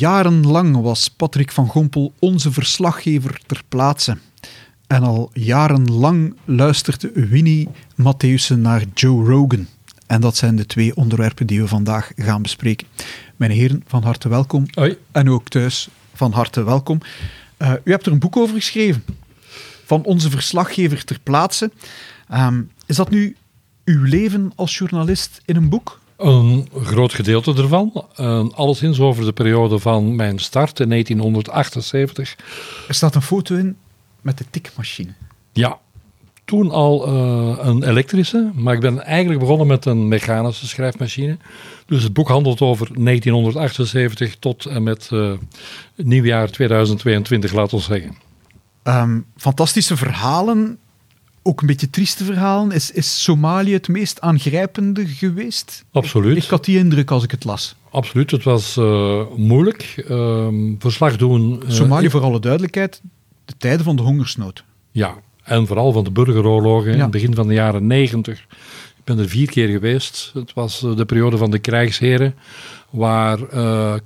Jarenlang was Patrick van Gompel onze verslaggever ter plaatse. En al jarenlang luistert Winnie Mattheussen naar Joe Rogan. En dat zijn de twee onderwerpen die we vandaag gaan bespreken. Mijn heren, van harte welkom. Hoi. En ook thuis, van harte welkom. Uh, u hebt er een boek over geschreven. Van onze verslaggever ter plaatse. Um, is dat nu uw leven als journalist in een boek? Een groot gedeelte ervan. Uh, alleszins over de periode van mijn start in 1978. Er staat een foto in met de tikmachine. Ja, toen al uh, een elektrische, maar ik ben eigenlijk begonnen met een mechanische schrijfmachine. Dus het boek handelt over 1978 tot en met uh, nieuwjaar 2022, laten we zeggen. Um, fantastische verhalen, ook een beetje trieste verhalen. Is, is Somalië het meest aangrijpende geweest? Absoluut. Ik, ik had die indruk als ik het las. Absoluut, het was uh, moeilijk. Um, verslag doen. Somalië, voor alle duidelijkheid, de tijden van de hongersnood. Ja, en vooral van de burgeroorlogen ja. in het begin van de jaren negentig. Ik ben er vier keer geweest. Het was de periode van de krijgsheren, waar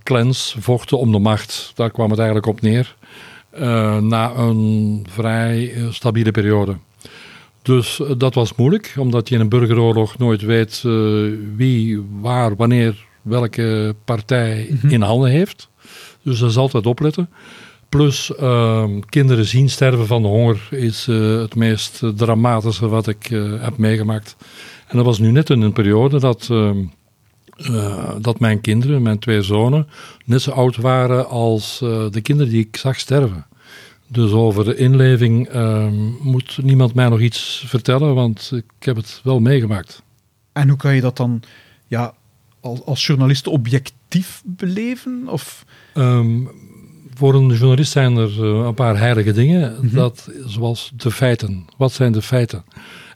clans vochten om de macht. Daar kwam het eigenlijk op neer. Na een vrij stabiele periode. Dus dat was moeilijk, omdat je in een burgeroorlog nooit weet wie, waar, wanneer, welke partij mm -hmm. in handen heeft. Dus dat is altijd opletten. Plus uh, kinderen zien sterven van de honger is uh, het meest dramatische wat ik heb meegemaakt. En dat was nu net in een periode dat, uh, dat mijn kinderen, mijn twee zonen, net zo oud waren als de kinderen die ik zag sterven. Dus over de inleving ehm, moet niemand mij nog iets vertellen, want ik heb het wel meegemaakt. En hoe kan je dat dan ja, als, als journalist objectief beleven? Of? Um, voor een journalist zijn er uh, een paar heilige dingen, mm -hmm. dat, zoals de feiten. Wat zijn de feiten?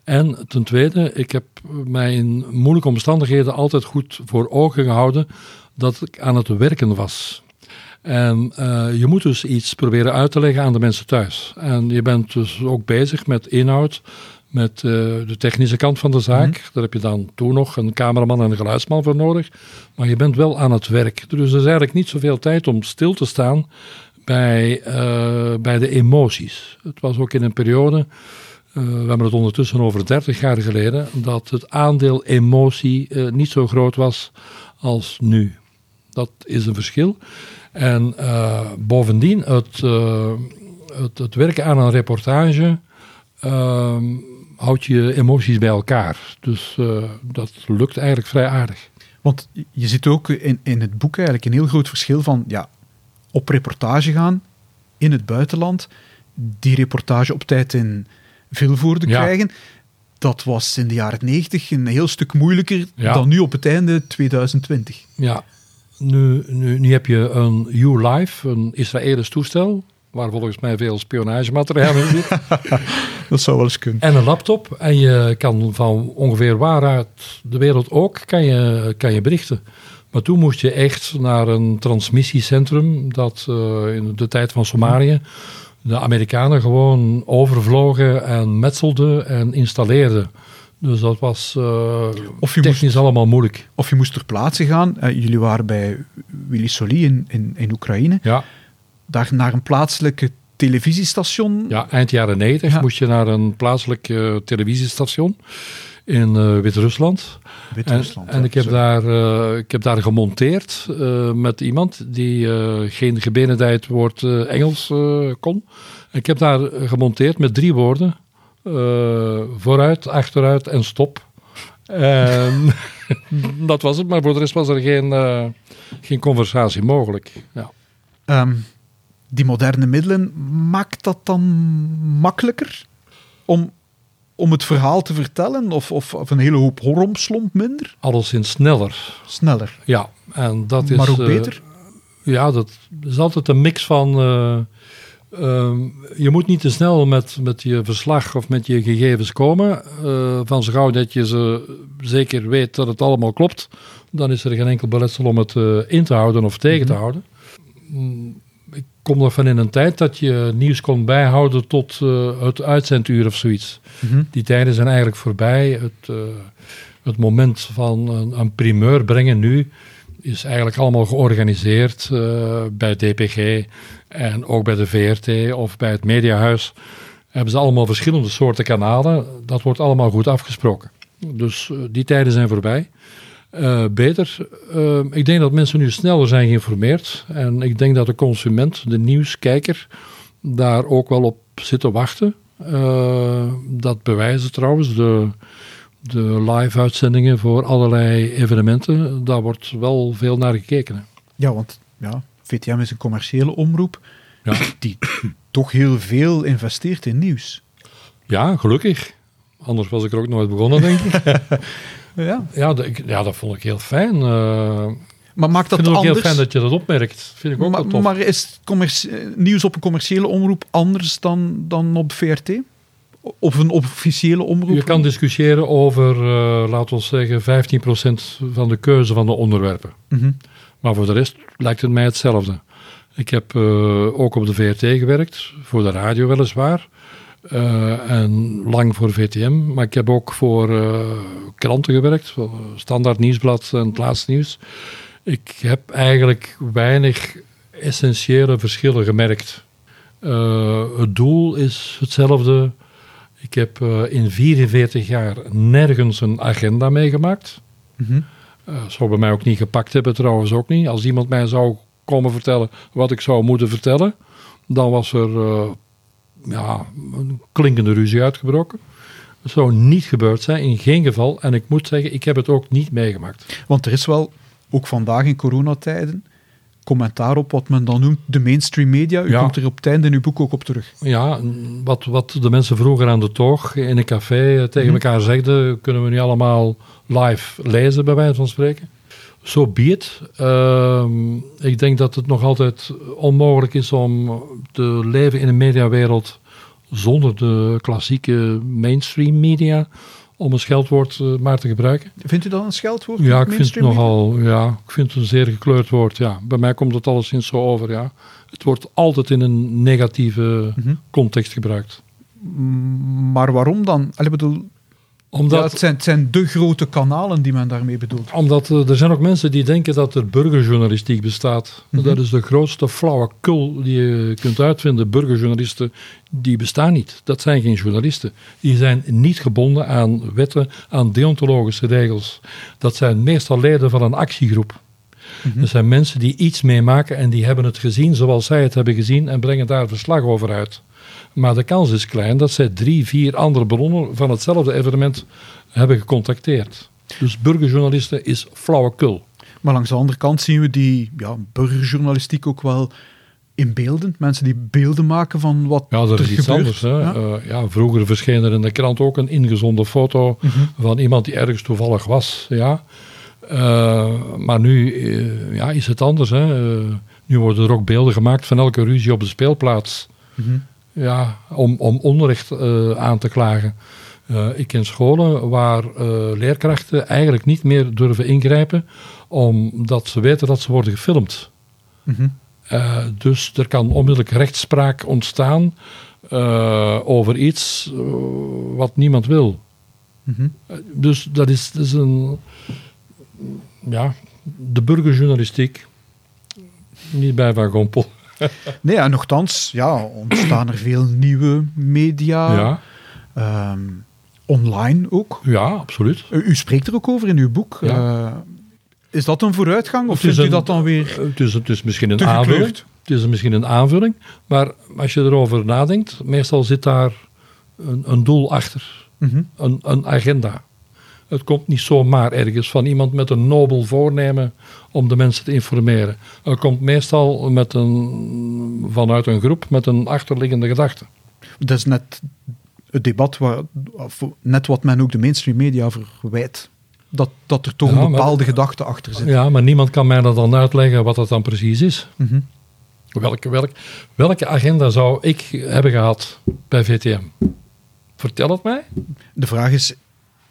En ten tweede, ik heb mij in moeilijke omstandigheden altijd goed voor ogen gehouden dat ik aan het werken was. En uh, je moet dus iets proberen uit te leggen aan de mensen thuis. En je bent dus ook bezig met inhoud, met uh, de technische kant van de zaak. Mm -hmm. Daar heb je dan toen nog een cameraman en een geluidsman voor nodig. Maar je bent wel aan het werk. Dus er is eigenlijk niet zoveel tijd om stil te staan bij, uh, bij de emoties. Het was ook in een periode, we hebben het ondertussen over 30 jaar geleden, dat het aandeel emotie niet zo groot was als nu. Dat is een verschil. En bovendien, het, het, het, werken aan een reportage ehm, houdt je emoties bij elkaar. Dus dat lukt eigenlijk vrij aardig. Want je ziet ook in, in het boek eigenlijk een heel groot verschil van ja, op reportage gaan in het buitenland, die reportage op tijd in Vilvoorde ja. krijgen. Dat was in de jaren 90 een heel stuk moeilijker ja. dan nu op het einde 2020. Ja, nu, nu, nu heb je een U-Live, een Israëlisch toestel, waar volgens mij veel spionagemateriaal in zit. dat zou wel eens kunnen. En een laptop. En je kan van ongeveer waaruit de wereld ook, kan je, kan je berichten. Maar toen moest je echt naar een transmissiecentrum dat uh, in de tijd van Somalië de Amerikanen gewoon overvlogen en metselden en installeerden. Dus dat was uh, of je technisch moest, allemaal moeilijk. Of je moest ter plaatse gaan. Uh, jullie waren bij Willy Soli in, in, in Oekraïne. Ja. Daar naar een plaatselijke televisiestation. Ja, eind jaren 90 ja. moest je naar een plaatselijk uh, televisiestation in uh, Wit-Rusland. Wit-Rusland. En, en ik, heb daar, uh, ik heb daar gemonteerd uh, met iemand die geen gebenedijd woord Engels kon. En ik heb daar gemonteerd met drie woorden: vooruit, achteruit en stop. En dat was het, maar voor de rest was er geen, geen conversatie mogelijk. Ja. Um, die moderne middelen, maakt dat dan makkelijker om om het verhaal te vertellen? Of, of, of een hele hoop romslomp minder? Alleszins sneller. Sneller. Ja, en dat is... Maar ook uh, beter? Ja, dat is altijd een mix van... Uh, uh, je moet niet te snel met, met je verslag of met je gegevens komen. Uh, van zo gauw dat je ze zeker weet dat het allemaal klopt, dan is er geen enkel beletsel om het uh, in te houden of tegen te houden. Mm, ik kom nog van in een tijd dat je nieuws kon bijhouden tot uh, het uitzenduur of zoiets. Mm -hmm. Die tijden zijn eigenlijk voorbij. Het, het moment van een, een, primeur brengen nu, is eigenlijk allemaal georganiseerd bij DPG en ook bij de VRT of bij het Mediahuis. Hebben ze allemaal verschillende soorten kanalen. Dat wordt allemaal goed afgesproken. Dus uh, die tijden zijn voorbij. Uh, beter. ik denk dat mensen nu sneller zijn geïnformeerd. En ik denk dat de consument, de nieuwskijker, daar ook wel op zit te wachten. dat bewijzen trouwens de de live-uitzendingen voor allerlei evenementen, daar wordt wel veel naar gekeken. Ja, want ja, VTM is een commerciële omroep ja. die toch heel veel investeert in nieuws. Ja, gelukkig. Anders was ik er ook nooit begonnen, denk ik. ja. Ja, ja, dat vond ik heel fijn. Uh, maar maakt dat vind ook heel fijn dat je dat opmerkt. Vind ik ook maar, tof. maar is nieuws op een commerciële omroep anders dan, dan op VRT? Of een officiële omroep? Je kan discussiëren over, uh, laten we zeggen, 15% van de keuze van de onderwerpen. Mhm. Maar voor de rest lijkt het mij hetzelfde. Ik heb uh, ook op de VRT gewerkt, voor de radio weliswaar. Uh, en lang voor VTM, maar ik heb ook voor kranten gewerkt, Standaard Nieuwsblad en het Laatste Nieuws. Ik heb eigenlijk weinig essentiële verschillen gemerkt. het doel is hetzelfde, ik heb uh, in 44 jaar nergens een agenda meegemaakt. Mm. Uh, zou bij mij ook niet gepakt hebben, trouwens ook niet. Als iemand mij zou komen vertellen wat ik zou moeten vertellen, dan was er uh, ja, een klinkende ruzie uitgebroken. Dat zou niet gebeurd zijn, in geen geval. En ik moet zeggen, ik heb het ook niet meegemaakt. Want er is wel, ook vandaag in coronatijden, commentaar op wat men dan noemt de mainstream media. U Ja. komt er op het einde in uw boek ook op terug. Ja, wat, wat de mensen vroeger aan de toog in een café eh, tegen Mhm. elkaar zegden, kunnen we nu allemaal live lezen, bij wijze van spreken. Zo so be it. Ehm, ik denk dat het nog altijd onmogelijk is om te leven in een mediawereld zonder de klassieke mainstream media, om een scheldwoord eh, maar te gebruiken. Vindt u dat een scheldwoord? Ja, ik vind het nogal, ja, ik vind het een zeer gekleurd woord, ja. Bij mij komt het alleszins zo over, ja. Het wordt altijd in een negatieve Mhm. context gebruikt. Maar waarom dan? Allee, bedoel, Omdat, ja, het, zijn, het zijn de grote kanalen die men daarmee bedoelt. omdat eh, er zijn ook mensen die denken dat er burgerjournalistiek bestaat. Mhm. Dat is de grootste flauwekul die je kunt uitvinden. Burgerjournalisten, die bestaan niet. Dat zijn geen journalisten. Die zijn niet gebonden aan wetten, aan deontologische regels. Dat zijn meestal leden van een actiegroep. Mhm. Er zijn mensen die iets meemaken en die hebben het gezien zoals zij het hebben gezien en brengen daar verslag over uit. Maar de kans is klein dat zij drie, vier andere bronnen van hetzelfde evenement hebben gecontacteerd. Dus burgerjournalisten is flauwekul. Maar langs de andere kant zien we die ja, burgerjournalistiek ook wel in beelden. Mensen die beelden maken van wat Ja, dat er is iets gebeurt. anders. Hè. Ja. Ja? ja, vroeger verscheen er in de krant ook een ingezonde foto Mhm. van iemand die ergens toevallig was. Ja. Eh, maar nu eh, ja, is het anders. Hè. Eh, nu worden er ook beelden gemaakt van elke ruzie op de speelplaats. Mhm. Ja, om, om onrecht aan te klagen. Ik ken scholen waar leerkrachten eigenlijk niet meer durven ingrijpen, omdat ze weten dat ze worden gefilmd. Mhm. Dus er kan onmiddellijk rechtspraak ontstaan over iets wat niemand wil. Mhm. Dus dat is, dat is een. Ja, de burgerjournalistiek. Niet bij Van Gompel. Nee, en nogthans ja, ontstaan er veel nieuwe media. Ja, Ehm, online ook. ja, absoluut. U, u spreekt er ook over in uw boek. Ja. Eh, is dat een vooruitgang? Of vindt u dat dan weer Het is, het is misschien een aanvulling. Het is misschien een aanvulling. Maar als je erover nadenkt, meestal zit daar een, een doel achter. Mhm. Een, een agenda. Het komt niet zomaar ergens van iemand met een nobel voornemen om de mensen te informeren. Het komt meestal met een, vanuit een groep met een achterliggende gedachte. Dat is net het debat, waar, net wat men ook de mainstream media verwijt. Dat, dat er toch Ja, een bepaalde gedachte achter zit. Ja, maar niemand kan mij dat dan uitleggen wat dat dan precies is. Mhm. Welke, welk, welke agenda zou ik hebben gehad bij VTM? Vertel het mij. De vraag is,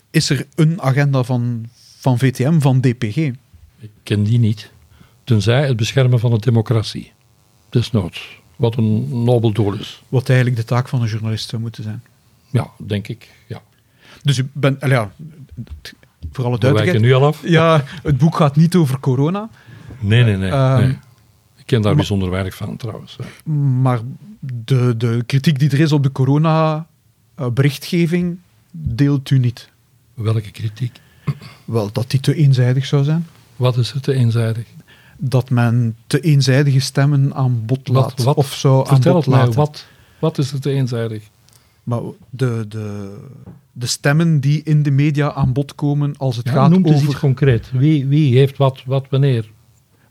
is er een agenda van, van VTM, van DPG? Ik ken die niet. Tenzij het beschermen van de democratie. Desnoods. Wat een nobel doel is. Wat eigenlijk de taak van een journalist zou moeten zijn. Ja, denk ik. Ja. Dus u bent, al ja, het- voor alle We wijken duidelijkheid. nu al af. Ja, het boek gaat niet over corona, Nee, nee, nee. Ehm, nee. Ik ken daar maar- bijzonder weinig van trouwens. maar de, de kritiek die er is op de corona-berichtgeving deelt u niet. Welke kritiek? Wel, dat die te eenzijdig zou zijn. Wat is het te eenzijdig? Dat men te eenzijdige stemmen aan bod laat. Wat, wat? Of zou aan Vertel bod mij, laten. wat, wat is het te eenzijdig? Maar de, de, de stemmen die in de media aan bod komen als het Ja, gaat noem eens over... iets concreet. Wie, wie heeft wat, wat, wanneer?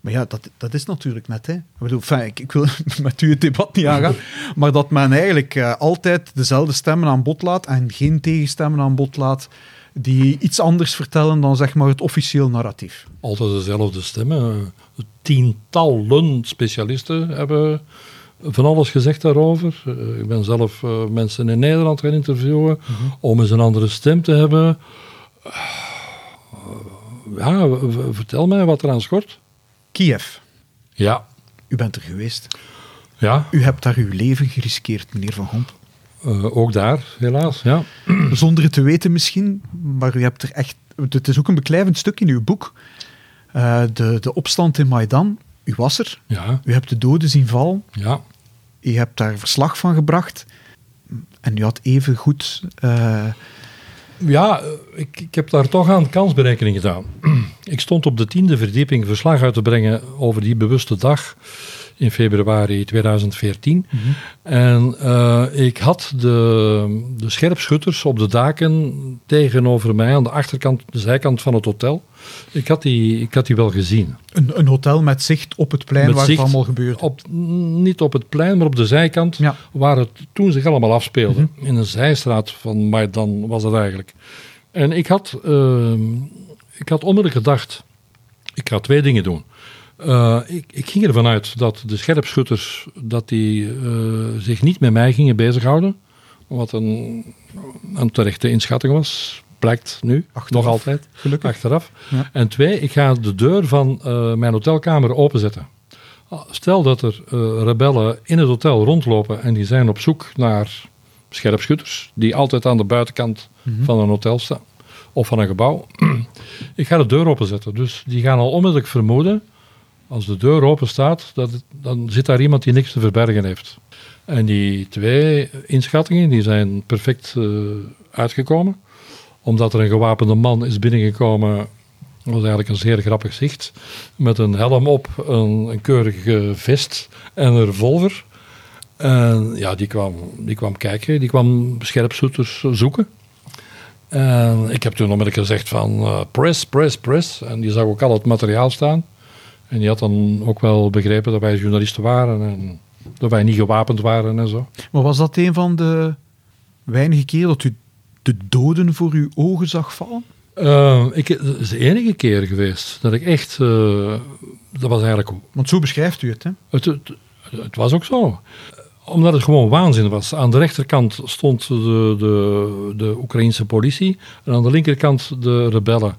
Maar ja, dat, dat is natuurlijk net. Hè. Ik, bedoel, fijn, ik, ik wil met u het debat niet aangaan, maar dat men eigenlijk eh, altijd dezelfde stemmen aan bod laat en geen tegenstemmen aan bod laat die iets anders vertellen dan zeg maar het officieel narratief. Altijd dezelfde stemmen. Tientallen specialisten hebben van alles gezegd daarover. Eh, Ik ben zelf eh, mensen in Nederland gaan interviewen om eens een andere stem te hebben. Eh, ja, vertel mij wat er aan schort. Kiev, Ja, u bent er geweest. ja U hebt daar uw leven geriskeerd, meneer Van Gomp. Eh, ook daar helaas. Ja. Zonder het te weten misschien, maar u hebt er echt... Het is ook een beklijvend stuk in uw boek. Eh, de, de opstand in Maidan, u was er. Ja, U hebt de doden zien vallen. ja. U hebt daar verslag van gebracht. En u had even goed... eh, Ja, ik, ik heb daar toch aan kansberekening gedaan. Ik stond op de tiende verdieping verslag uit te brengen over die bewuste dag in februari 2014. En eh, ik had de, de scherpschutters op de daken tegenover mij aan de achterkant, de zijkant van het hotel. Ik had die, ik had die wel gezien. een, een hotel met zicht op het plein Met waar het allemaal gebeurt. Op, niet op het plein, maar op de zijkant, Ja. waar het toen zich allemaal afspeelde. In een zijstraat van Maidan was het eigenlijk. En ik had, ehm, ik had onmiddellijk gedacht, ik ga twee dingen doen. Eh, ik, ik ging ervan uit dat de scherpschutters dat die, eh, zich niet met mij gingen bezighouden. Wat een, een terechte inschatting was. Blijkt nu, Achteraf. nog altijd, Gelukkig. achteraf. Ja. En twee, ik ga de deur van eh, mijn hotelkamer openzetten. Stel dat er rebellen in het hotel rondlopen en die zijn op zoek naar scherpschutters, die altijd aan de buitenkant van een hotel staan of van een gebouw. ik ga de deur openzetten. Dus die gaan al onmiddellijk vermoeden, als de deur open staat, dat dan zit daar iemand die niks te verbergen heeft. En die twee inschattingen die zijn perfect eh, uitgekomen. Omdat er een gewapende man is binnengekomen, dat was eigenlijk een zeer grappig zicht. Met een helm op, een, een keurig eh, vest en een revolver. En ja, die kwam, die kwam kijken, die kwam scherpzoeters zoeken. En ik heb toen onmiddellijk gezegd van eh, press, press, press. En die zag ook al het materiaal staan. En die had dan ook wel begrepen dat wij journalisten waren en dat wij niet gewapend waren en zo. Maar was dat een van de weinige keer dat u de doden voor uw ogen zag vallen? Eh, ik, het is de enige keer geweest dat ik echt, eh, dat was eigenlijk, Want zo beschrijft u het, hè? het, het, het was ook zo. Omdat het gewoon waanzin was. Aan de rechterkant stond de, de, de Oekraïnse politie en aan de linkerkant de rebellen.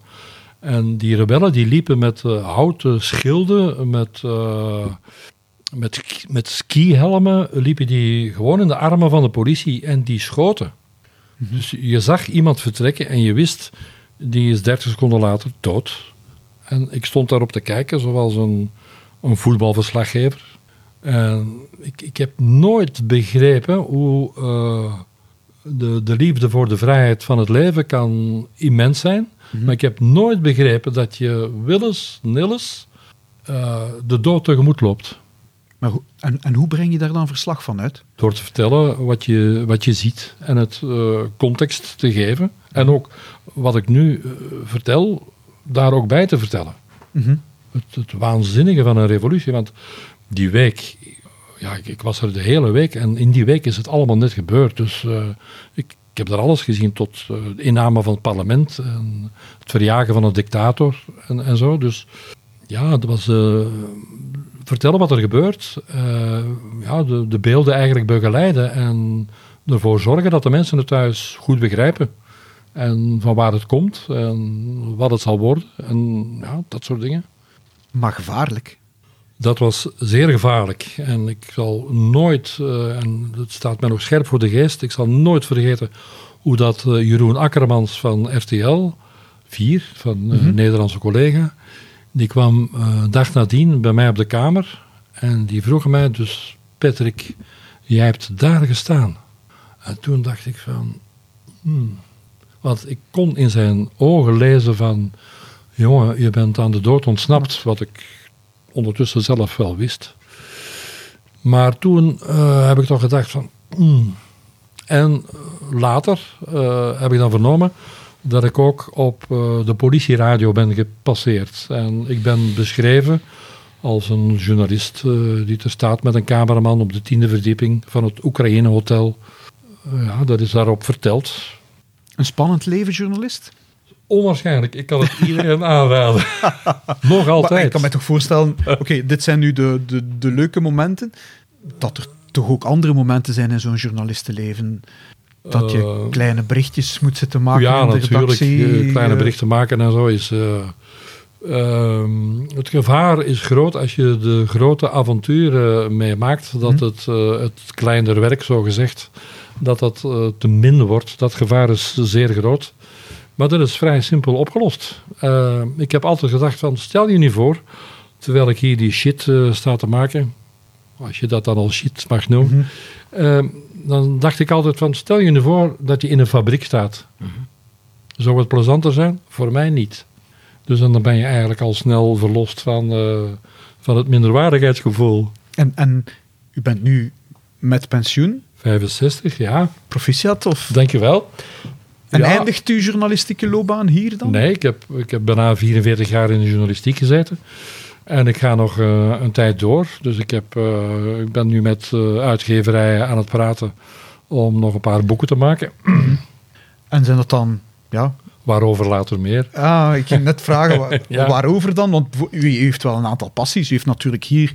En die rebellen die liepen met eh, houten schilden, met, eh, met, met skihelmen, liepen die gewoon in de armen van de politie en die schoten. Dus je zag iemand vertrekken en je wist, die is 30 seconden later dood. En ik stond daarop te kijken, zoals een, een voetbalverslaggever. En ik, ik heb nooit begrepen hoe eh, de, de liefde voor de vrijheid van het leven kan immens zijn. Maar ik heb nooit begrepen dat je willens, nillens eh, de dood tegemoet loopt. Maar hoe- en, en hoe breng je daar dan verslag van uit? Door te vertellen wat je, wat je ziet en het eh, context te geven. En ook wat ik nu eh, vertel, daar ook bij te vertellen. Mhm. Het, het waanzinnige van een revolutie. Want die week, ja, ik, ik was er de hele week en in die week is het allemaal net gebeurd. Dus eh, ik, heb daar alles gezien tot eh, de inname van het parlement en het verjagen van een dictator en, en zo. Dus ja, dat was eh, vertellen wat er gebeurt. eh, ja, de, de beelden eigenlijk begeleiden en ervoor zorgen dat de mensen het thuis goed begrijpen. En van waar het komt en wat het zal worden en ja, dat soort dingen. Maar gevaarlijk. Dat was zeer gevaarlijk. En ik zal nooit, eh, en het staat mij nog scherp voor de geest, ik zal nooit vergeten hoe dat eh, Jeroen Akkermans van RTL vier van een Nederlandse collega. Die kwam uh, dag nadien bij mij op de kamer en die vroeg mij dus, Patrick, jij hebt daar gestaan. En toen dacht ik van, hmm. want ik kon in zijn ogen lezen van, jongen, je bent aan de dood ontsnapt, wat ik ondertussen zelf wel wist. Maar toen uh, heb ik toch gedacht van, hmm. en later uh, heb ik dan vernomen dat ik ook op de politieradio ben gepasseerd. En ik ben beschreven als een journalist die er staat met een cameraman op de tiende verdieping van het Oekraïne Hotel. Ja, dat is daarop verteld. Een spannend leven, journalist? Onwaarschijnlijk. Ik kan het iedereen aanraden. Nog altijd. Maar ik kan me toch voorstellen, oké, dit zijn nu de, de, de leuke momenten. Dat er toch ook andere momenten zijn in zo'n journalistenleven. Dat je uh, kleine berichtjes moet zitten maken ja, in de natuurlijk. redactie. kleine berichten maken en zo is... Uh, het gevaar is groot als je de grote avonturen meemaakt, dat hm. het, uh, het kleiner werk, zo gezegd, dat dat te min wordt. Dat gevaar is zeer groot. Maar dat is vrij simpel opgelost. ik heb altijd gedacht van, stel je nu voor, terwijl ik hier die shit sta te maken, als je dat dan al shit mag noemen, mm dan dacht ik altijd van, stel je nu voor dat je in een fabriek staat. Mm -hmm. Zou het plezanter zijn? Voor mij niet. Dus dan ben je eigenlijk al snel verlost van, uh, van het minderwaardigheidsgevoel. En, en u bent nu met pensioen? 65, ja. Proficiat of? Dankjewel. En ja. eindigt uw journalistieke loopbaan hier dan? Nee, ik heb, ik heb bijna 44 jaar in de journalistiek gezeten. En ik ga nog uh, een tijd door. Dus ik, heb, uh, ik ben nu met uh, uitgeverijen aan het praten om nog een paar boeken te maken. En zijn dat dan ja, Waarover later meer. Ah, ik ging net vragen, waar, ja. waarover dan? Want u, u, heeft wel een aantal passies. U heeft natuurlijk hier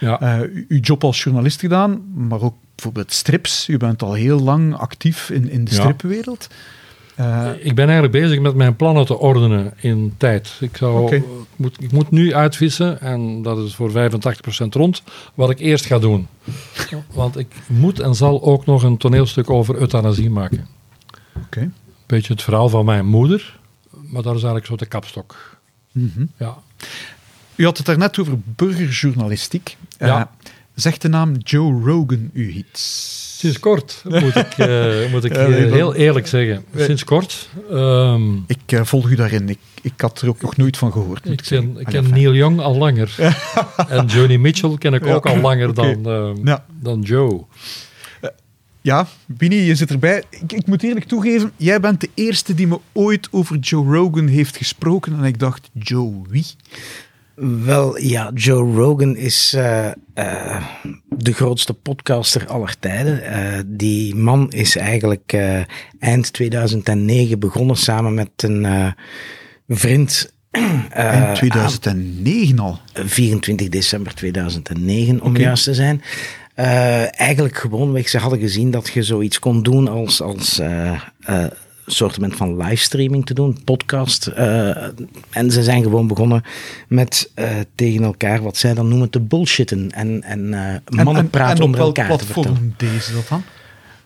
ja. uw job als journalist gedaan, maar ook bijvoorbeeld strips. U bent al heel lang actief in, in de stripwereld. Uh, ik ben eigenlijk bezig met mijn plannen te ordenen in tijd. Ik, zou, okay. moet, ik moet nu uitvissen, en dat is voor 85% rond, wat ik eerst ga doen. Want ik moet en zal ook nog een toneelstuk over euthanasie maken. Oké. Okay beetje het verhaal van mijn moeder. Maar dat is eigenlijk zo de kapstok. Mm -hmm. ja. U had het daarnet over burgerjournalistiek. Ja. Uh, zegt de naam Joe Rogan u iets? Sinds kort, moet ik, uh, moet ik ja, heel eerlijk zeggen. Sinds kort. Um, ik uh, volg u daarin. Ik, ik had er ook nog nooit van gehoord. Ik ken, ik ken Neil Young al langer. en Johnny Mitchell ken ik ook al langer okay. dan, uh, dan Joe. Ja, Bini, je zit erbij. Ik, ik, moet eerlijk toegeven, jij bent de eerste die me ooit over Joe Rogan heeft gesproken. En ik dacht, Joe wie? Wel, ja, Joe Rogan is uh, uh, de grootste podcaster aller tijden. Uh, die man is eigenlijk eind 2009 begonnen samen met een vriend. eind 2009 al? 24 december 2009, om okay. juist te zijn. Eigenlijk gewoonweg, ze hadden gezien dat je zoiets kon doen als, als soortement van livestreaming te doen, podcast. en ze zijn gewoon begonnen met tegen elkaar, wat zij dan noemen, te bullshitten. En, en mannen en, praten en onder elkaar te vertellen. deze dat dan?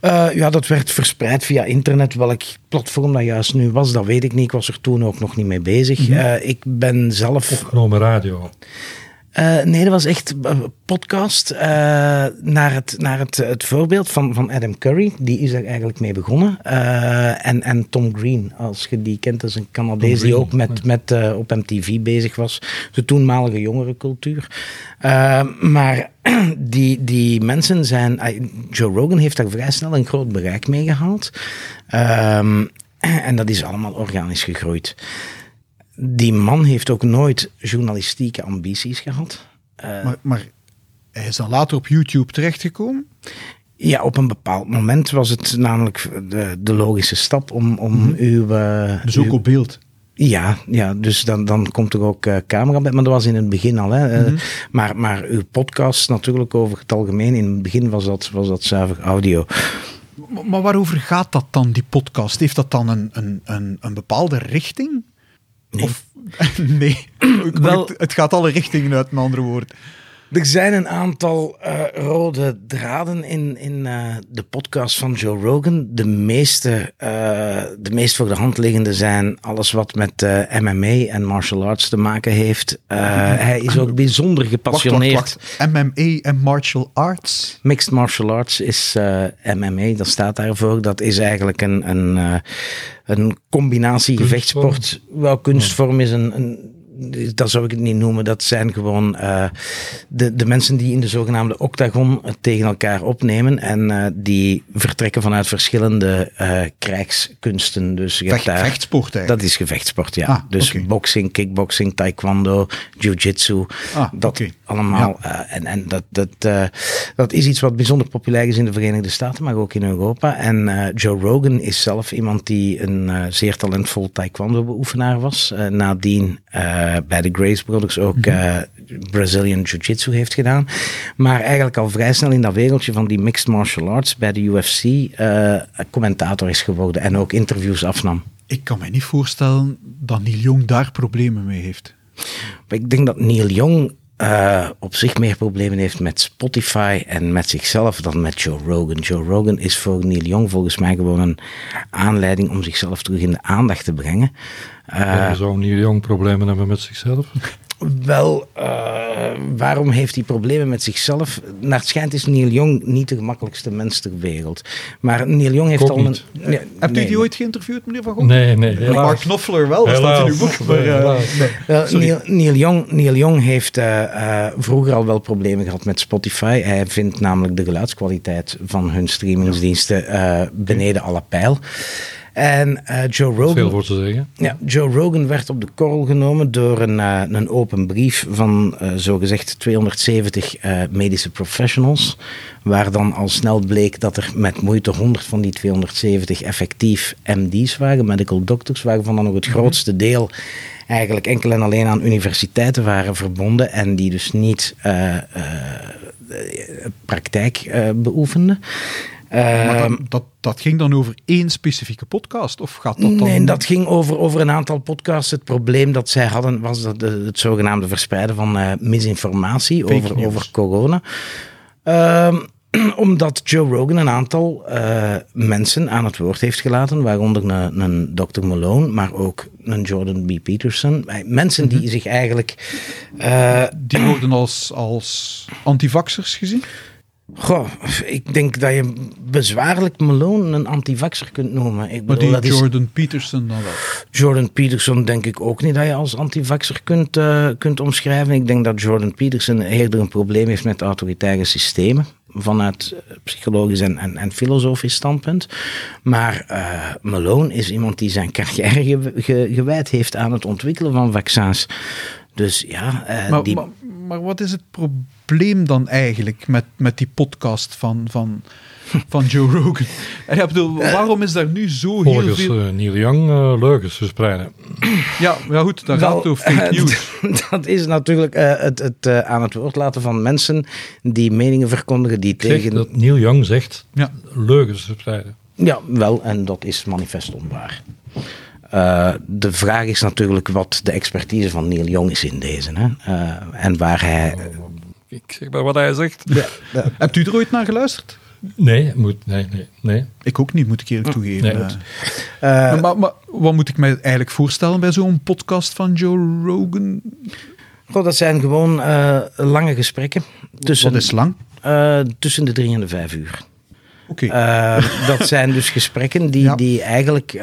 Uh, ja, dat werd verspreid via internet. Welk platform dat juist nu was, dat weet ik niet. Ik was er toen ook nog niet mee bezig. Mm -hmm. uh, ik ben zelf... Opgenomen radio. Uh, nee, dat was echt een podcast uh, naar, het, naar het, het voorbeeld van, van Adam Curry. Die is er eigenlijk mee begonnen. Uh, en, en Tom Green, als je die kent, dat is een Canadees die ook met, met, op MTV bezig was. De toenmalige jongerencultuur. maar die, die mensen zijn... Joe Rogan heeft daar vrij snel een groot bereik mee gehaald. en dat is allemaal organisch gegroeid die man heeft ook nooit journalistieke ambities gehad. Uh, maar, maar, hij is dan later op YouTube terechtgekomen? Ja, op een bepaald moment was het namelijk de, de logische stap om, om -hmm. uw... Uh, dus ook uw, op beeld? Ja, ja dus dan, dan komt er ook uh, camera bij. Maar dat was in het begin al. Hè. -hmm. maar, maar uw podcast natuurlijk over het algemeen. In het begin was dat, was dat zuiver audio. Maar waarover gaat dat dan, die podcast? Heeft dat dan een, een, een, een bepaalde richting? Nee. Of, nee, Wel, het, het, gaat alle richtingen uit, met andere woorden. Er zijn een aantal uh, rode draden in, in uh, de podcast van Joe Rogan. De meeste, uh, de meest voor de hand liggende zijn alles wat met MMA en martial arts te maken heeft. hij is ook bijzonder gepassioneerd. Wacht, wacht, wacht. MMA en martial arts? Mixed martial arts is MMA, dat staat daarvoor. Dat is eigenlijk een, een, een combinatie gevechtsport. Wel, kunstvorm is een, een dat zou ik het niet noemen. Dat zijn gewoon uh, de, de mensen die in de zogenaamde octagon tegen elkaar opnemen. En uh, die vertrekken vanuit verschillende uh, krijgskunsten. Dus Vecht, daar, vechtsport eigenlijk? Dat is gevechtsport, ja. Ah, dus okay. boxing, kickboxing, taekwondo, jiu-jitsu. Ah, dat okay. allemaal. Ja. en en dat, dat, dat is iets wat bijzonder populair is in de Verenigde Staten, maar ook in Europa. En Joe Rogan is zelf iemand die een zeer talentvol taekwondo-beoefenaar was. nadien bij de Grace Brothers ook mm Brazilian Jiu-Jitsu heeft gedaan. Maar eigenlijk al vrij snel in dat wereldje van die mixed martial arts bij de UFC uh, commentator is geworden en ook interviews afnam. Ik kan me niet voorstellen dat Neil Young daar problemen mee heeft. Ik denk dat Neil Young uh, op zich meer problemen heeft met Spotify en met zichzelf dan met Joe Rogan. Joe Rogan is voor Neil Young volgens mij gewoon een aanleiding om zichzelf terug in de aandacht te brengen. Uh, zou Neil Young problemen hebben met zichzelf? Wel, uh, waarom heeft hij problemen met zichzelf? Naar het schijnt is Neil Young niet de gemakkelijkste mens ter wereld. Maar Neil Young heeft al een... Nee, Hebt nee, u die ooit geïnterviewd, meneer Van Gogh? Nee, nee. Helaas. Mark Knopfler wel, dat staat in uw boek. Maar, uh, nee. Neil, Neil, Young, Neil Young heeft uh, vroeger al wel problemen gehad met Spotify. Hij vindt namelijk de geluidskwaliteit van hun streamingsdiensten beneden alle pijl. En uh, Joe Rogan. Veel voor te zeggen. Ja, Joe Rogan werd op de korrel genomen door een, uh, een open brief van uh, zogezegd 270 medische professionals. Waar dan al snel bleek dat er met moeite 100 van die 270 effectief MD's waren, medical doctors, waarvan dan nog het mhm. grootste deel eigenlijk enkel en alleen aan universiteiten waren verbonden en die dus niet praktijk beoefenden. Maar ehm, dat, dat, ging dan over één specifieke podcast? Of gaat dat dan... Nee, dat ging over, over een aantal podcasts. Het probleem dat zij hadden was dat het zogenaamde verspreiden van uh, misinformatie over, over corona. Um, omdat Joe Rogan een aantal uh, mensen aan het woord heeft gelaten, waaronder een, een Dr. Malone, maar ook een Jordan B. Peterson. Eh, mensen die mm -hmm. zich eigenlijk... Die worden als, als antivaxers gezien? Goh, ik denk dat je bezwaarlijk Malone een antivaxer kunt noemen. Ik maar die Jordan is... Peterson dan wel? Jordan Peterson denk ik ook niet dat je als antivaxer kunt, uh, kunt omschrijven. Ik denk dat Jordan Peterson eerder een probleem heeft met autoritaire systemen. Vanuit psychologisch en, en, en filosofisch standpunt. Maar uh, Malone is iemand die zijn carrière ge, ge, gewijd heeft aan het ontwikkelen van vaccins. Dus ja, uh, maar, die... maar, maar wat is het probleem dan eigenlijk met, met die podcast van, van, van Joe Rogan? En ja, bedoel, waarom is daar nu zo heel Volgens, veel... Uh, Neil Young uh, leugens verspreiden. Ja, ja goed, dat gaat over fake news. dat is natuurlijk uh, het, het aan het woord laten van mensen die meningen verkondigen die Ik tegen... dat Neil Young zegt ja. leugens verspreiden. Ja, wel, en dat is manifest onwaar. Uh, de vraag is natuurlijk wat de expertise van Neil Young is in deze. Hè? Uh, en waar hij. Ik zeg maar wat hij zegt. Ja, ja. Hebt u er ooit naar geluisterd? Nee, moet, nee, nee, nee. Ik ook niet, moet ik eerlijk toegeven. Nee, uh, maar, maar, wat moet ik mij eigenlijk voorstellen bij zo'n podcast van Joe Rogan? Goh, dat zijn gewoon lange gesprekken. Tussen, wat is lang? tussen de drie en de vijf uur. Oké. Okay. dat zijn dus gesprekken die, ja. die eigenlijk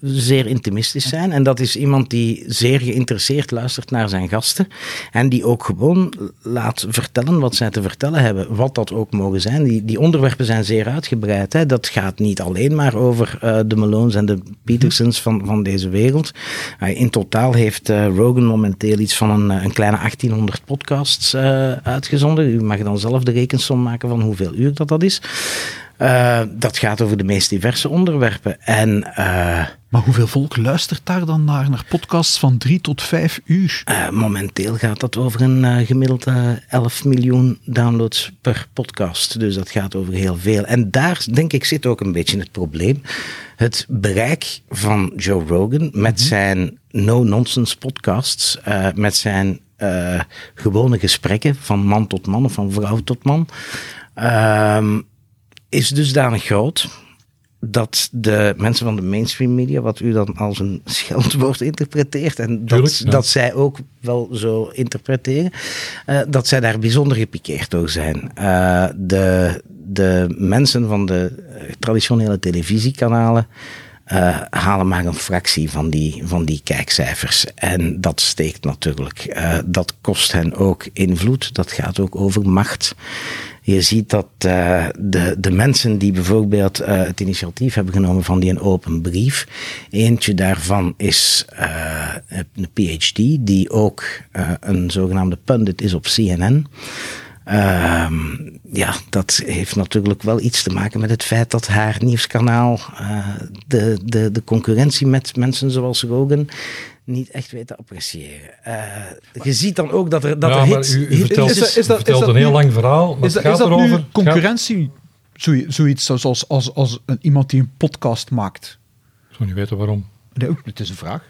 zeer intimistisch zijn. En dat is iemand die zeer geïnteresseerd luistert naar zijn gasten. En die ook gewoon laat vertellen wat zij te vertellen hebben. Wat dat ook mogen zijn. Die, die onderwerpen zijn zeer uitgebreid. Hè. Dat gaat niet alleen maar over uh, de Malones en de Petersons van, van deze wereld. Uh, in totaal heeft uh, Rogan momenteel iets van een, een kleine 1800 podcasts uitgezonden. U mag dan zelf de rekensom maken van hoeveel uur dat, dat is. Uh, dat gaat over de meest diverse onderwerpen. En, uh, maar hoeveel volk luistert daar dan naar, naar podcasts van drie tot vijf uur? Uh, momenteel gaat dat over een gemiddeld 11 miljoen downloads per podcast. Dus dat gaat over heel veel. En daar, denk ik, zit ook een beetje het probleem. Het bereik van Joe Rogan met -hmm. zijn no-nonsense podcasts, met zijn eh, gewone gesprekken van man tot man of van vrouw tot man, ehm, is dusdanig groot dat de mensen van de mainstream media, wat u dan als een scheldwoord interpreteert, en dat, Tuurlijk, ja. dat zij ook wel zo interpreteren, eh, dat zij daar bijzonder gepikeerd door zijn. Eh, de, de mensen van de eh, traditionele televisiekanalen eh, halen maar een fractie van die, van die kijkcijfers. En dat steekt natuurlijk. Eh, dat kost hen ook invloed. Dat gaat ook over macht. Je ziet dat eh, de, de mensen die bijvoorbeeld het initiatief hebben genomen van die een open brief. Eentje daarvan is een PhD, die ook een zogenaamde pundit is op CNN. Ehm, ja, dat heeft natuurlijk wel iets te maken met het feit dat haar nieuwskanaal eh, de, de, de concurrentie met mensen zoals Rogan niet echt weet te appreciëren. Eh, je ziet dan ook dat er, dat ja, er hits, u, vertelt, is dat- is dat- u vertelt is dat een heel nu- lang verhaal, maar Is, het gaat dat erover... concurrentie? Zoiets, zoiets zoals als, als, als een, iemand die een podcast maakt. Ik zou niet weten waarom. Nee, het is een vraag.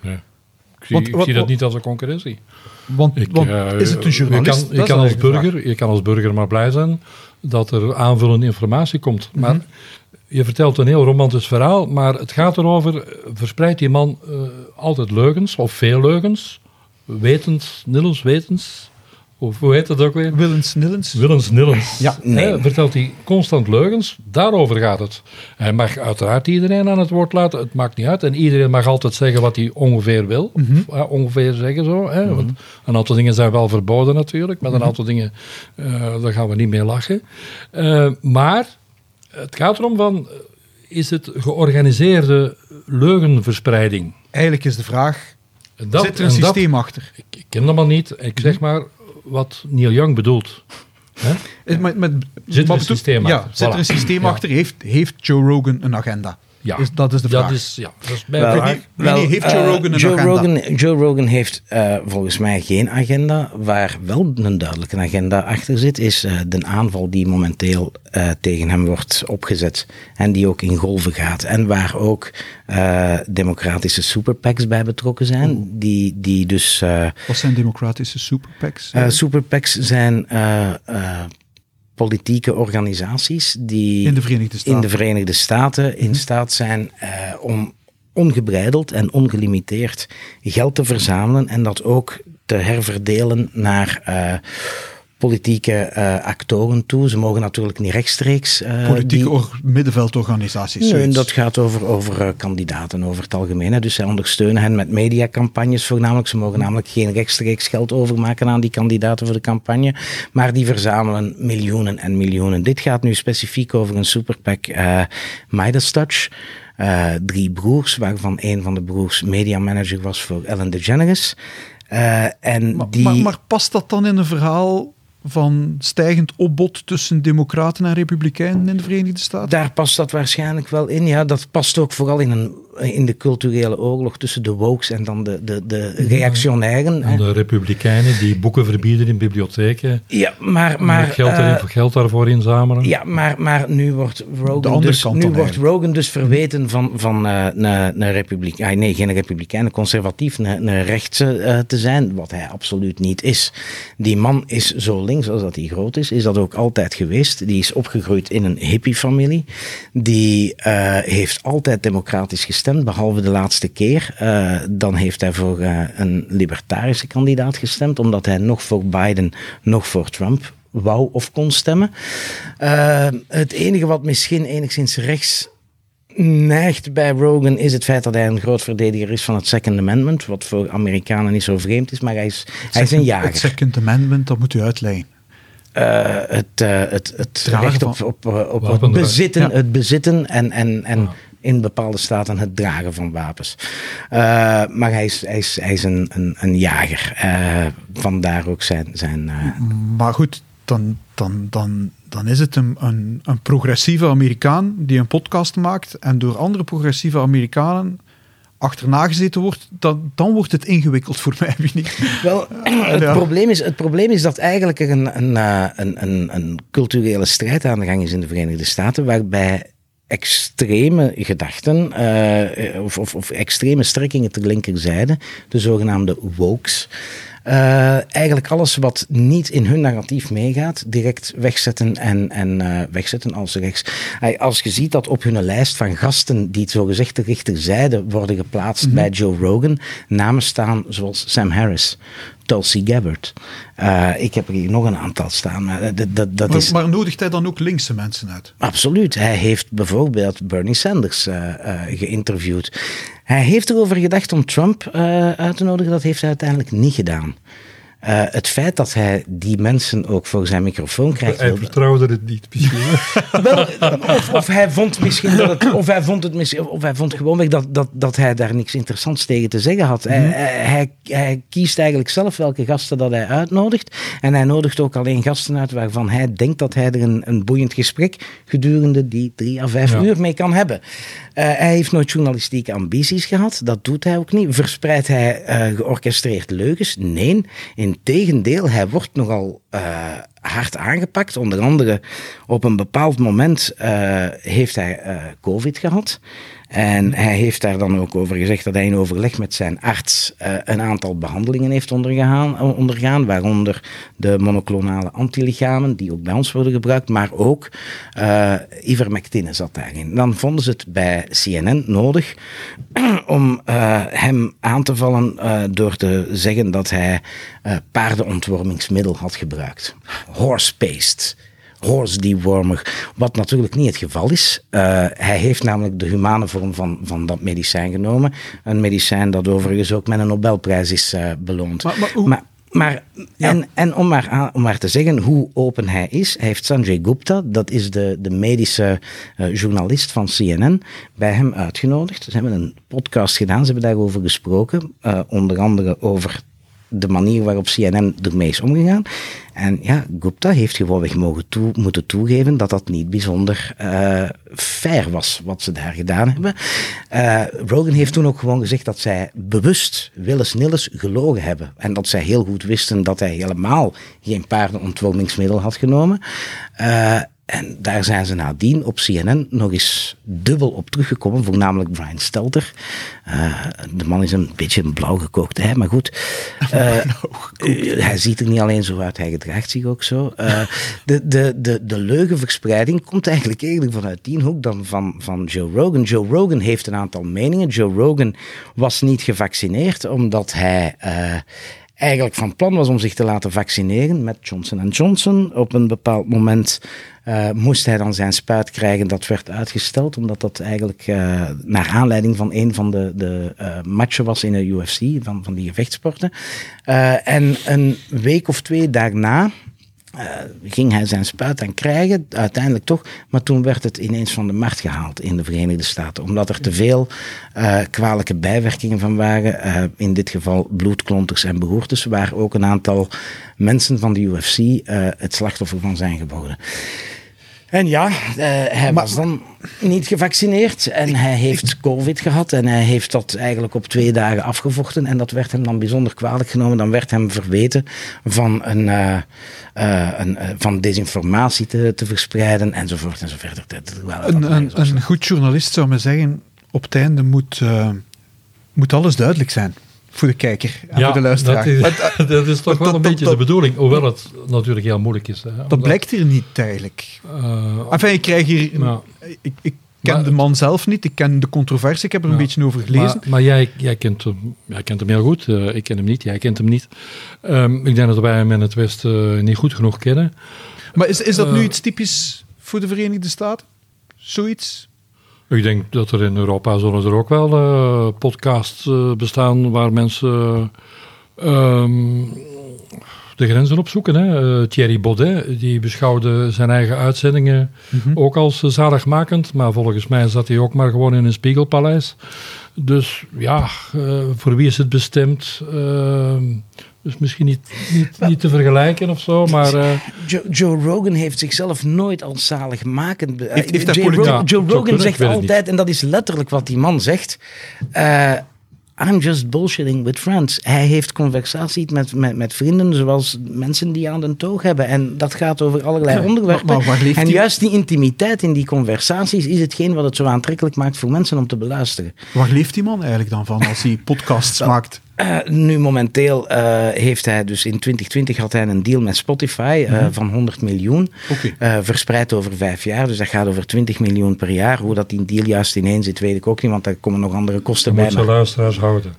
Nee. Ik zie, Want- ik wat- zie dat wat- niet als een concurrentie. Want, Ik, want eh, is het een journalist? Je kan, je als vraag. burger, je kan als burger maar blij zijn dat er aanvullende informatie komt. Maar Mhm. je vertelt een heel romantisch verhaal, maar het gaat erover, eh, verspreidt die man eh, altijd leugens, of veel leugens, wetens, nillens, wetens, of hoe heet dat ook weer? Willens Nillens. Willens, nillens. Ja, nee. Hè, vertelt hij constant leugens, daarover gaat het. Hij mag uiteraard iedereen aan het woord laten, het maakt niet uit. En iedereen mag altijd zeggen wat hij ongeveer wil. Mhm. Of, ongeveer zeggen zo. Hè? Want een aantal dingen zijn wel verboden natuurlijk, maar een Mhm. aantal dingen, eh, daar gaan we niet mee lachen. Eh, maar het gaat erom van, eh, is het georganiseerde leugenverspreiding? Eigenlijk is de vraag, dat- zit er een dat- systeem achter? ik, ik ken dat maar niet. Ik zeg Mhm. maar wat Neil Young bedoelt. Hè? Is- Met, met, Zit er een systeem ja, achter? Zit er een systeem achter? Heeft, heeft Joe Rogan een agenda? Ja, Is, dat is de vraag. Dat is, ja, dat is bij Wel, nee, heeft Joe eh, Rogan een Joe agenda? Rogan, Joe Rogan heeft eh, volgens mij geen agenda. Waar wel een duidelijke agenda achter zit, is eh, de aanval die momenteel eh, tegen hem wordt opgezet. En die ook in golven gaat. En waar ook eh, democratische superpacks bij betrokken zijn. Die, die dus. eh, Wat zijn democratische superpacks? eh, superpacks zijn. Politieke organisaties die in de Verenigde Staten. in de Verenigde Staten in staat zijn eh, om ongebreideld en ongelimiteerd geld te verzamelen en dat ook te herverdelen naar eh, politieke eh, actoren toe. Ze mogen natuurlijk niet rechtstreeks. eh, Politieke die- middenveldorganisaties. Nee, dat gaat over, over eh, kandidaten over het algemeen. hè. Dus zij ondersteunen hen met mediacampagnes voornamelijk. Ze mogen namelijk geen rechtstreeks geld overmaken aan die kandidaten voor de campagne. Maar die verzamelen miljoenen en miljoenen. Dit gaat nu specifiek over een superpack eh Midas Touch. Drie broers, waarvan een van de broers mediamanager was voor Ellen DeGeneres. Eh, en Maar, die... maar, maar past dat dan in een verhaal van stijgend opbod tussen democraten en republikeinen in de Verenigde Staten? Daar past dat waarschijnlijk wel in. Ja, dat past ook vooral in, een, in de culturele oorlog tussen de wokes en dan de, de, de reactionairen. En de republikeinen die boeken verbieden in bibliotheken. Ja, maar, Maar, geld, eh, geld daarvoor inzamelen. ja, maar, maar nu wordt De Rogan andere dus, nu wordt. Rogan dus verweten van, van eh, een, een republiek, ah, nee, geen republikein, een conservatief, een, een rechtse eh, te zijn, wat hij absoluut niet is. Die man is zo links als dat hij groot is, is dat ook altijd geweest. Die is opgegroeid in een hippiefamilie. Die eh, heeft altijd democratisch gestemd, behalve de laatste keer. Eh, dan heeft hij voor eh, een libertarische kandidaat gestemd, omdat hij nog voor Biden, nog voor Trump wou of kon stemmen. Eh, het enige wat misschien enigszins rechts neigt bij Rogan is het feit dat hij een groot verdediger is van het Second Amendment, wat voor Amerikanen niet zo vreemd is, maar hij is, hij is een Het jager. Second Amendment, dat moet u uitleggen. Eh, het, eh, het, het recht op, op, op het bezitten, Ja. het bezitten en, en, en in bepaalde staten het dragen van wapens. Eh, maar hij is, hij is, hij is een, een, een jager. Eh, vandaar ook zijn. zijn eh, Maar goed, dan, dan, dan, dan is het een, een, een progressieve Amerikaan die een podcast maakt en door andere progressieve Amerikanen achterna gezeten wordt, dan, dan wordt het ingewikkeld voor mij, ik. Wel, het, Ja. probleem is, het probleem is dat eigenlijk er een, een, een, een, een culturele strijd aan de gang is in de Verenigde Staten, waarbij extreme gedachten eh, of, of, of extreme strekkingen ter linkerzijde, de zogenaamde wokes, Uh, eigenlijk alles wat niet in hun narratief meegaat, direct wegzetten en, en uh, wegzetten als rechts. als je ziet dat op hun lijst van gasten die het zogezegd de rechterzijde worden geplaatst mm -hmm. bij Joe Rogan, namen staan zoals Sam Harris. Tulsi Gabbard. Uh, ik heb er hier nog een aantal staan. Maar, dat, dat, dat maar, is... maar nodigt hij dan ook linkse mensen uit? Absoluut. Hij heeft bijvoorbeeld Bernie Sanders uh, uh, geïnterviewd. Hij heeft erover gedacht om Trump uit te nodigen. Dat heeft hij uiteindelijk niet gedaan. Uh, het feit dat hij die mensen ook voor zijn microfoon krijgt. Hij vertrouwde het niet misschien. Wel, of, of, hij vond misschien dat het, of hij vond het misschien, of hij vond gewoonweg dat, dat, dat hij daar niks interessants tegen te zeggen had. Hij, hij, hij, kiest eigenlijk zelf welke gasten dat hij uitnodigt. En hij nodigt ook alleen gasten uit waarvan hij denkt dat hij er een, een boeiend gesprek gedurende die drie à vijf ja. uur mee kan hebben. Uh, hij heeft nooit journalistieke ambities gehad. Dat doet hij ook niet. Verspreidt hij uh, georchestreerd leugens? Nee. Integendeel, hij wordt nogal uh, hard aangepakt. Onder andere op een bepaald moment heeft hij COVID gehad. En hij heeft daar dan ook over gezegd dat hij in overleg met zijn arts uh, een aantal behandelingen heeft ondergaan, ondergaan, waaronder de monoclonale antilichamen, die ook bij ons worden gebruikt, maar ook uh, ivermectine zat daarin. Dan vonden ze het bij CNN nodig om hem aan te vallen door te zeggen dat hij paardenontwormingsmiddel had gebruikt. Horse paste horse dewormer, wat natuurlijk niet het geval is. Uh, hij heeft namelijk de humane vorm van, van dat medicijn genomen. Een medicijn dat overigens ook met een Nobelprijs is uh, beloond. Maar, maar, hoe... maar maar, ja. en, en om, maar aan, om maar te zeggen hoe open hij is, hij heeft Sanjay Gupta, dat is de, de medische uh, journalist van CNN, bij hem uitgenodigd. Ze hebben een podcast gedaan, ze hebben daarover gesproken, onder andere over de manier waarop CNN ermee is omgegaan. En ja, Gupta heeft gewoonweg mogen toe, moeten toegeven dat dat niet bijzonder uh, fair was wat ze daar gedaan hebben. Uh, Rogan heeft toen ook gewoon gezegd dat zij bewust Willis Nillis gelogen hebben. En dat zij heel goed wisten dat hij helemaal geen paardenontwormingsmiddel had genomen. Uh, en daar zijn ze nadien op CNN nog eens dubbel op teruggekomen, voornamelijk Brian Stelter. Uh, de man is een beetje een blauw gekookt, hè, maar goed. Uh, hij ziet er niet alleen zo uit, hij gedraagt zich ook zo. De, de, de, de leugenverspreiding komt eigenlijk eerder vanuit die hoek dan van, van Joe Rogan. Joe Rogan heeft een aantal meningen. Joe Rogan was niet gevaccineerd omdat hij eigenlijk van plan was om zich te laten vaccineren met Johnson Johnson. Op een bepaald moment uh, moest hij dan zijn spuit krijgen. Dat werd uitgesteld, omdat dat eigenlijk uh, naar aanleiding van een van de, de uh, matchen was in de UFC, van, van die gevechtsporten. en een week of twee daarna uh, ging hij zijn spuit aan krijgen, uiteindelijk toch. Maar toen werd het ineens van de markt gehaald in de Verenigde Staten. Omdat er te veel uh, kwalijke bijwerkingen van waren. Uh, in dit geval bloedklonters en beroertes, waar ook een aantal mensen van de UFC het slachtoffer van zijn geworden. En ja, uh, hij maar, was dan niet gevaccineerd en hij heeft COVID gehad en hij heeft dat eigenlijk op twee dagen afgevochten en dat werd hem dan bijzonder kwalijk genomen. Dan werd hem verweten van, een, uh, uh, een van desinformatie te, te verspreiden enzovoort enzovoort. Een, een, een goed journalist zou me zeggen, op het einde moet, moet alles duidelijk zijn voor de kijker en ja, voor de luisteraar. Dat is, dat is toch wel dat, een beetje dat, de bedoeling, hoewel het natuurlijk heel moeilijk is. Hè, omdat, dat blijkt hier niet eigenlijk. Uh, enfin, ik krijg hier... Ja. Ik, ik ken maar, de man zelf niet, ik ken de controversie, ik heb er ja, een beetje over gelezen. Maar, maar jij, jij, kent hem, jij kent hem heel goed, uh, ik ken hem niet, jij kent hem niet. Um, ik denk dat wij hem in het Westen uh, niet goed genoeg kennen. Maar is, is dat nu iets typisch voor de Verenigde Staten? Zoiets? Ik denk dat er in Europa zullen er ook wel uh, podcasts uh, bestaan waar mensen uh, de grenzen opzoeken. Hè. Uh, Thierry Baudet die beschouwde zijn eigen uitzendingen mm -hmm. ook als zaligmakend, maar volgens mij zat hij ook maar gewoon in een spiegelpaleis. Dus ja, voor wie is het bestemd? Dus misschien niet, niet, niet te vergelijken of zo, maar... Uh... Joe, Joe, Rogan heeft zichzelf nooit als zaligmakend... Heeft, heeft Joe, Ro- ja, Joe Rogan zegt altijd, en dat is letterlijk wat die man zegt... Uh, I'm just bullshitting with friends. Hij heeft conversaties met, met, met vrienden, zoals mensen die aan de toog hebben. En dat gaat over allerlei ja, onderwerpen. Maar, maar en juist die intimiteit in die conversaties is hetgeen wat het zo aantrekkelijk maakt voor mensen om te beluisteren. Waar leeft die man eigenlijk dan van als hij podcasts maakt? Uh, nu momenteel uh, heeft hij dus in 2020 had hij een deal met Spotify uh, mm -hmm. van 100 miljoen. Okay. verspreid over vijf jaar. Dus dat gaat over 20 miljoen per jaar. Hoe dat die deal juist ineen zit, weet ik ook niet. Want daar komen nog andere kosten bij. Moet ze luisteraars houden.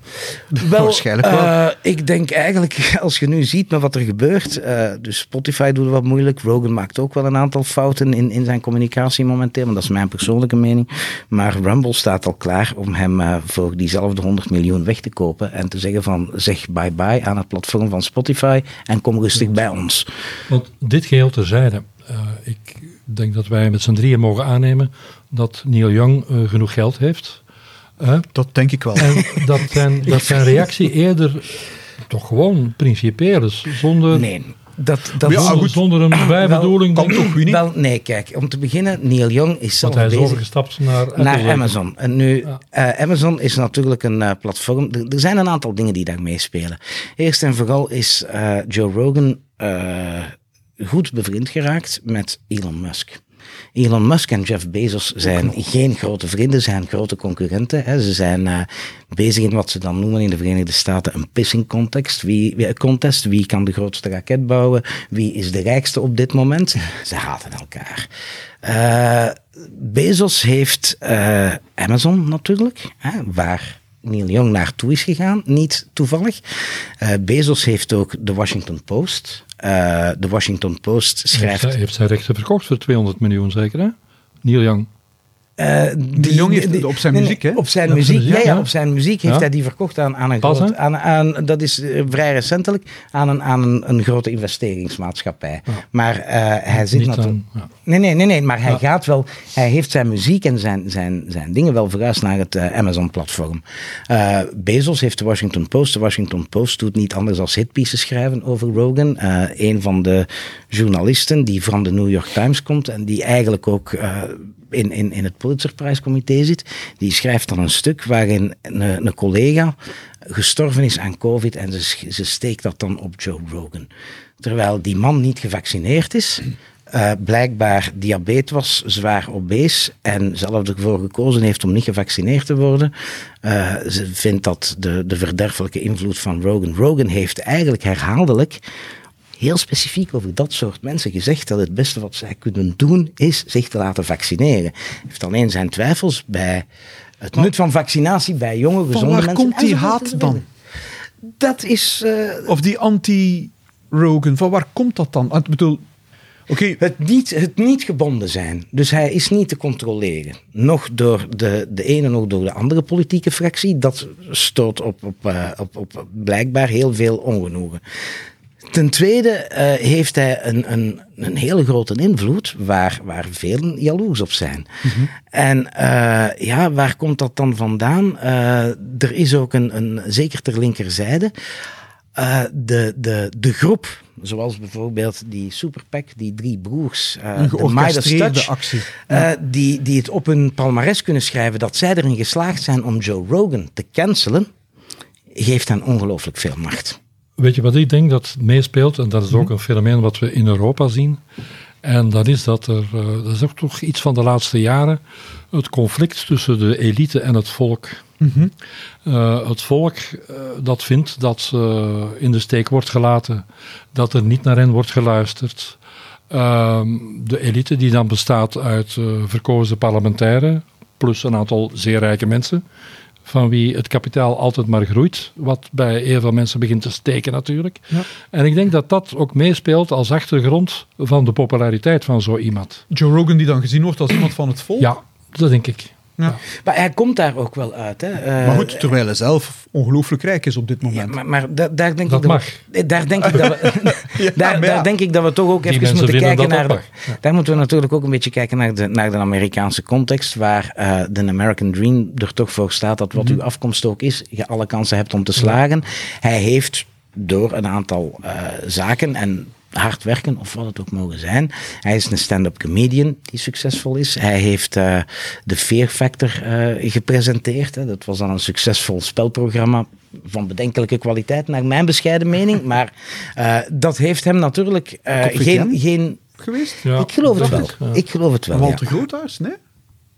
Wel, Waarschijnlijk wel. ik denk eigenlijk, als je nu ziet met wat er gebeurt. dus Spotify doet wat moeilijk. Rogan maakt ook wel een aantal fouten in, in zijn communicatie momenteel. Want dat is mijn persoonlijke mening. Maar Rumble staat al klaar om hem voor diezelfde 100 miljoen weg te kopen. En te zeggen van zeg bye bye aan het platform van Spotify en kom rustig bij ons. Want dit geheel terzijde, uh, ik denk dat wij met z'n drieën mogen aannemen dat Neil Young uh, genoeg geld heeft. Uh, dat denk ik wel. En dat zijn, dat zijn reactie eerder toch gewoon principieel is, zonder... Nee. Dat, dat ja, goed, zonder een bijbedoeling. Kan toch niet? Wel, nee, kijk, om te beginnen, Neil Young is zelf Want hij is bezig overgestapt naar, naar Amazon. En nu, ja. uh, Amazon is natuurlijk een uh, platform. Er, er, zijn een aantal dingen die daar meespelen. Eerst en vooral is uh, Joe Rogan goed bevriend geraakt met Elon Musk. Elon Musk en Jeff Bezos zijn geen grote vrienden, zijn grote concurrenten. Hè. Ze zijn uh, bezig in wat ze dan noemen in de Verenigde Staten een pissing context. Wie, contest. Wie kan de grootste raket bouwen? Wie is de rijkste op dit moment? Ze haten elkaar. Uh, Bezos heeft uh, Amazon natuurlijk, hè, waar Neil Young naartoe is gegaan, niet toevallig. Uh, Bezos heeft ook de Washington Post. Uh, de Washington Post schrijft... Heeft, heeft zijn rechten verkocht voor 200 miljoen zeker, hè? Neil Young. Uh, die, Young heeft die, op zijn muziek, hè? Op zijn op muziek, zijn, ja, ja, op zijn muziek heeft Ja. hij die verkocht aan, aan een Pas, groot, aan, aan, dat is uh, vrij recentelijk, aan een, aan een, een grote investeringsmaatschappij. Ja. Maar uh, hij zit natuurlijk... Nee, nee, nee, nee, maar hij gaat wel, hij heeft zijn muziek en zijn, zijn, zijn dingen wel verhuisd naar het eh, Amazon-platform. Eh, Bezos heeft de Washington Post. De Washington Post doet niet anders dan hitpieces schrijven over Rogan. Eh, een van de journalisten die van de New York Times komt en die eigenlijk ook eh, in, in, in het Pulitzerprijscomité zit, die schrijft dan een stuk waarin een, een collega gestorven is aan COVID en ze, ze steekt dat dan op Joe Rogan. Terwijl die man niet gevaccineerd is, uh, blijkbaar diabetes was, zwaar obese en zelf ervoor gekozen heeft om niet gevaccineerd te worden. Uh, ze vindt dat de, de verderfelijke invloed van Rogan. Rogan heeft eigenlijk herhaaldelijk heel specifiek over dat soort mensen gezegd dat het beste wat zij kunnen doen is zich te laten vaccineren. Hij heeft alleen zijn twijfels bij het nut van vaccinatie bij jonge, gezonde Van waar mensen. komt die haat dan? Dat is... Uh, Of die anti-Rogan, van waar komt dat dan? Ik bedoel, oké, Het niet, het niet gebonden zijn. Dus hij is niet te controleren. Nog door de, de ene, nog door de andere politieke fractie. Dat stoot op, op, uh, op, op blijkbaar heel veel ongenoegen. Ten tweede uh, heeft hij een, een, een hele grote invloed waar, waar velen jaloers op zijn. Mm-hmm. En uh, ja, waar komt dat dan vandaan? Uh, er is ook een, een zeker ter linkerzijde, de, de, de groep zoals bijvoorbeeld die Superpack, die drie broers, een de Midas Touch, actie. Die, die het op hun palmares kunnen schrijven dat zij erin geslaagd zijn om Joe Rogan te cancelen, geeft hen ongelooflijk veel macht. Weet je wat ik denk dat meespeelt? En dat is ook een fenomeen wat we in Europa zien. En dat is dat er, uh, dat is ook toch iets van de laatste jaren, het conflict tussen de elite en het volk. Mm-hmm. Uh, het volk uh, dat vindt dat uh, in de steek wordt gelaten, dat er niet naar hen wordt geluisterd. Ehm, de elite die dan bestaat uit verkozen parlementairen, plus een aantal zeer rijke mensen, van wie het kapitaal altijd maar groeit, wat bij heel veel mensen begint te steken natuurlijk. Ja. En ik denk dat dat ook meespeelt als achtergrond van de populariteit van zo iemand. Joe Rogan die dan gezien wordt als iemand van het volk? Ja, dat denk ik. Ja. Maar hij komt daar ook wel uit. Hè. Uh, maar goed, terwijl hij zelf ongelooflijk rijk is op dit moment. Ja, maar, maar da daar denk dat ik mag. Dat, daar denk ik dat we, ja, daar, daar denk ik dat we toch ook Die even moeten kijken naar. De, daar moeten we natuurlijk ook een beetje kijken naar de, naar de Amerikaanse context, waar uh, de American Dream er toch voor staat dat wat mm -hmm. uw afkomst ook is, je alle kansen hebt om te slagen. Hij heeft door een aantal uh, zaken en hard werken, of wat het ook mogen zijn. Hij is een stand-up comedian die succesvol is. Hij heeft uh, de Fear Factor uh, gepresenteerd. Hè. Dat was dan een succesvol spelprogramma van bedenkelijke kwaliteit, naar mijn bescheiden mening. Maar uh, dat heeft hem natuurlijk geen, geen... Geweest? Ja, ik geloof het wel. Ik, ja. ik geloof het wel, Walter ja. Groothuis, nee?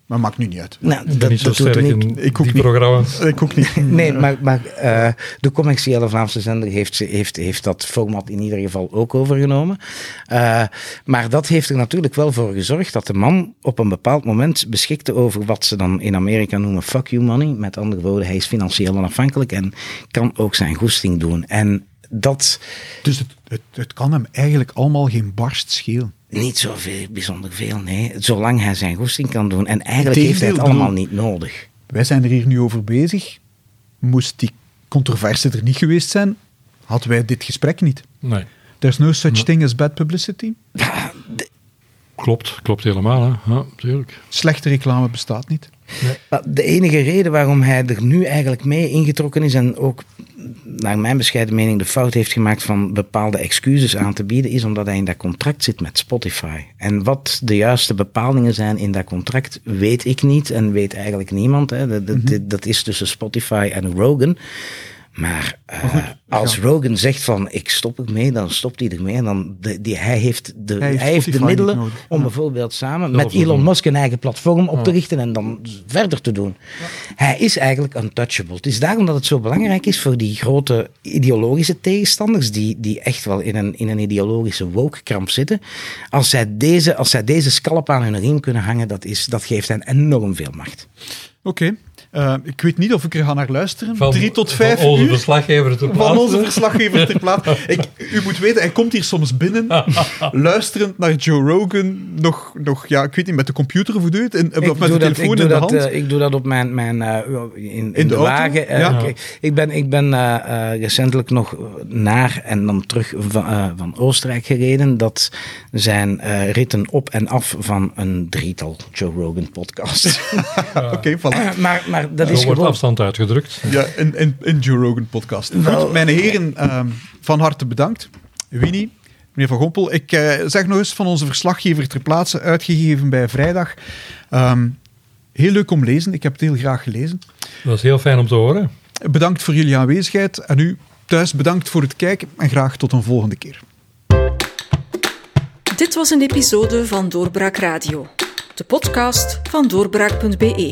Maar maakt nu niet uit. Nou, Ik ben dat, niet zo dat er sterk niet. in Ik ook die niet. programma's. Ik ook niet. Nee, maar, maar eh, de commerciële Vlaamse zender heeft, heeft, heeft dat format in ieder geval ook overgenomen. Eh, maar dat heeft er natuurlijk wel voor gezorgd dat de man op een bepaald moment beschikte over wat ze dan in Amerika noemen fuck you money. Met andere woorden, hij is financieel onafhankelijk en kan ook zijn goesting doen. En dat Dus het, het, het kan hem eigenlijk allemaal geen barst schelen. Niet zo veel, bijzonder veel, nee. Zolang hij zijn goesting kan doen. En eigenlijk heeft hij het allemaal niet nodig. Wij zijn er hier nu over bezig. Moest die controverse er niet geweest zijn, hadden wij dit gesprek niet. Nee, There's no such thing as bad publicity. klopt. Klopt helemaal. Hè. Ja, tuurlijk. Slechte reclame bestaat niet. De enige reden waarom hij er nu eigenlijk mee ingetrokken is en ook naar mijn bescheiden mening de fout heeft gemaakt van bepaalde excuses aan te bieden, is omdat hij in dat contract zit met Spotify. En wat de juiste bepalingen zijn in dat contract, weet ik niet en weet eigenlijk niemand. Hè. Dat, dat, dat is tussen Spotify en Rogan. Maar, eh, als Rogan zegt van ik stop ermee, dan stopt hij ermee. En dan de, die, hij heeft de, Hij hij heeft de middelen om Ja. bijvoorbeeld samen met Elon. Musk een eigen platform op te richten en dan verder te doen. Hij is eigenlijk untouchable. Het is daarom dat het zo belangrijk is voor die grote ideologische tegenstanders, die, die echt wel in een, in een ideologische woke-kramp zitten. Als zij, deze, als zij deze scalp aan hun riem kunnen hangen, dat, is, dat geeft hen enorm veel macht. Oké. Eh, ik weet niet of ik er ga naar luisteren. Van- Drie tot van vijf onze uur. verslaggever ter Van plaatse. onze verslaggever ter plaatse. Ik, u moet weten, hij komt hier soms binnen, luisterend naar Joe Rogan, nog, nog ja, ik weet niet, met de computer of hoe doe je het? In, of met de doe dat- telefoon ik doe in de dat, hand. eh, ik doe dat op mijn, mijn eh, in, in, de de, auto? wagen. Ja. ik, ik ben, ik ben recentelijk nog naar en dan terug van, van Oostenrijk gereden. Dat zijn eh, ritten op en af van een drietal Joe Rogan podcasts. Oké, voilà. maar, maar dat is wordt gewoon... afstand uitgedrukt. Ja, in, in, in Joe Rogan podcast. Wel- Goed, mijn heren, ehm, van harte bedankt. Winnie, meneer Van Gompel. Ik eh, zeg nog eens van onze verslaggever ter plaatse, uitgegeven bij Vrijdag. Ehm, heel leuk om lezen. Ik heb het heel graag gelezen. Dat is heel fijn om te horen. Bedankt voor jullie aanwezigheid. En u thuis bedankt voor het kijken en graag tot een volgende keer. Dit was een episode van Doorbraak Radio, de podcast van doorbraak.be.